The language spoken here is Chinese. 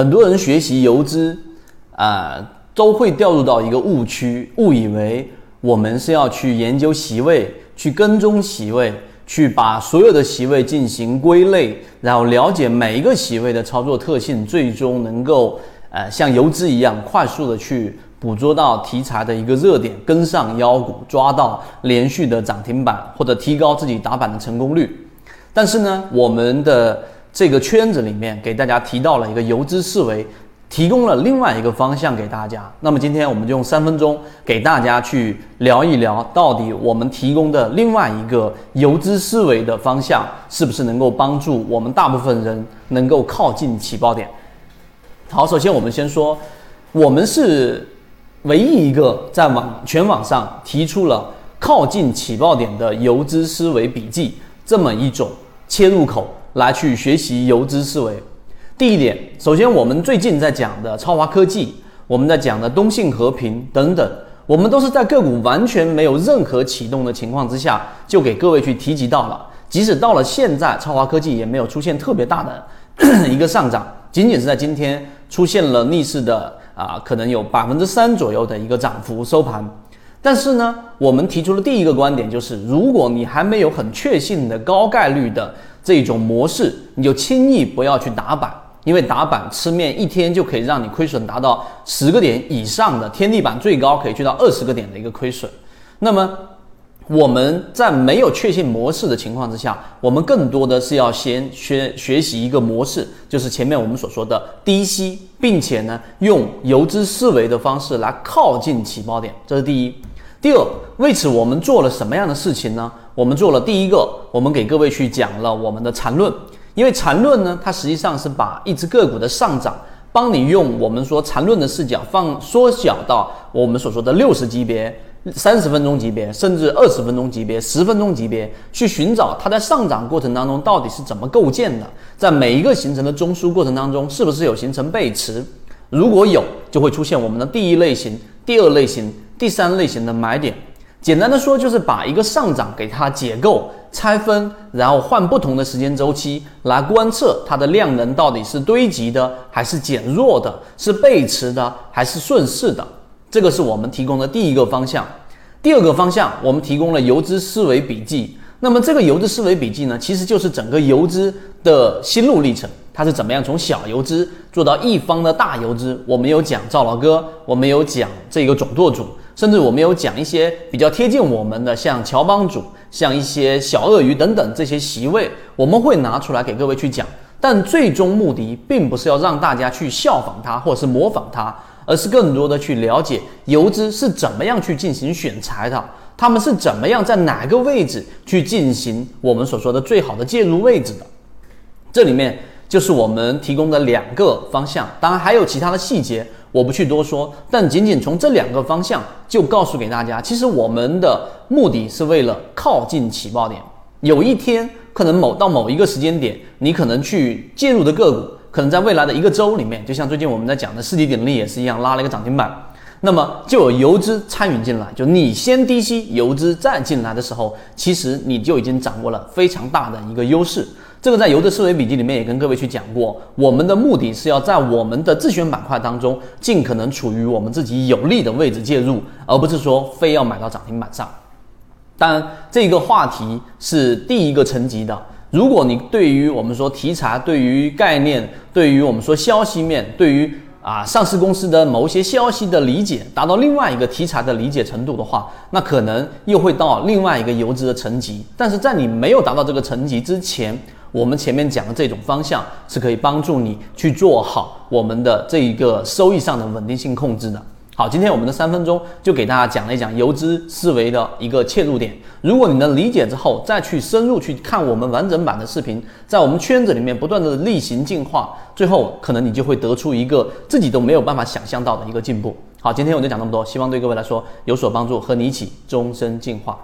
很多人学习游资啊，都会掉入到一个误区，误以为我们是要去研究席位，去跟踪席位，去把所有的席位进行归类，然后了解每一个席位的操作特性，最终能够呃像游资一样快速的去捕捉到题材的一个热点，跟上妖股，抓到连续的涨停板，或者提高自己打板的成功率。但是呢，我们的这个圈子里面给大家提到了一个游资思维，提供了另外一个方向给大家。那么今天我们就用三分钟给大家去聊一聊，到底我们提供的另外一个游资思维的方向，是不是能够帮助我们大部分人能够靠近起爆点？好，首先我们先说，我们是唯一一个在网全网上提出了靠近起爆点的游资思维笔记。这么一种切入口来去学习游资思维。第一点，首先我们最近在讲的超华科技，我们在讲的东信和平等等，我们都是在个股完全没有任何启动的情况之下，就给各位去提及到了。即使到了现在，超华科技也没有出现特别大的一个上涨，仅仅是在今天出现了逆势的啊，可能有百分之三左右的一个涨幅收盘。但是呢，我们提出的第一个观点就是，如果你还没有很确信的高概率的这种模式，你就轻易不要去打板，因为打板吃面一天就可以让你亏损达到十个点以上的天地板，最高可以去到二十个点的一个亏损。那么我们在没有确信模式的情况之下，我们更多的是要先学学习一个模式，就是前面我们所说的低吸，并且呢用游资思维的方式来靠近起爆点，这是第一。第二，为此我们做了什么样的事情呢？我们做了第一个，我们给各位去讲了我们的缠论，因为缠论呢，它实际上是把一只个股的上涨，帮你用我们说缠论的视角放缩小到我们所说的六十级别、三十分钟级别，甚至二十分钟级别、十分钟级别，去寻找它在上涨过程当中到底是怎么构建的，在每一个形成的中枢过程当中，是不是有形成背驰？如果有，就会出现我们的第一类型、第二类型。第三类型的买点，简单的说就是把一个上涨给它解构拆分，然后换不同的时间周期来观测它的量能到底是堆积的还是减弱的，是背驰的还是顺势的。这个是我们提供的第一个方向。第二个方向，我们提供了游资思维笔记。那么这个游资思维笔记呢，其实就是整个游资的心路历程。它是怎么样从小游资做到一方的大游资？我们有讲赵老哥，我们有讲这个总舵主。甚至我们有讲一些比较贴近我们的，像乔帮主、像一些小鳄鱼等等这些席位，我们会拿出来给各位去讲。但最终目的并不是要让大家去效仿它或者是模仿它，而是更多的去了解游资是怎么样去进行选材的，他们是怎么样在哪个位置去进行我们所说的最好的介入位置的。这里面就是我们提供的两个方向，当然还有其他的细节。我不去多说，但仅仅从这两个方向就告诉给大家，其实我们的目的是为了靠近起爆点。有一天，可能某到某一个时间点，你可能去介入的个股，可能在未来的一个周里面，就像最近我们在讲的世纪鼎力也是一样，拉了一个涨停板，那么就有游资参与进来，就你先低吸，游资再进来的时候，其实你就已经掌握了非常大的一个优势。这个在游资思维笔记里面也跟各位去讲过，我们的目的是要在我们的自选板块当中，尽可能处于我们自己有利的位置介入，而不是说非要买到涨停板上。当然，这个话题是第一个层级的。如果你对于我们说题材、对于概念、对于我们说消息面、对于啊，上市公司的某些消息的理解达到另外一个题材的理解程度的话，那可能又会到另外一个游资的层级。但是在你没有达到这个层级之前，我们前面讲的这种方向是可以帮助你去做好我们的这一个收益上的稳定性控制的。好，今天我们的三分钟就给大家讲了一讲游资思维的一个切入点。如果你能理解之后，再去深入去看我们完整版的视频，在我们圈子里面不断的例行进化，最后可能你就会得出一个自己都没有办法想象到的一个进步。好，今天我就讲那么多，希望对各位来说有所帮助，和你一起终身进化。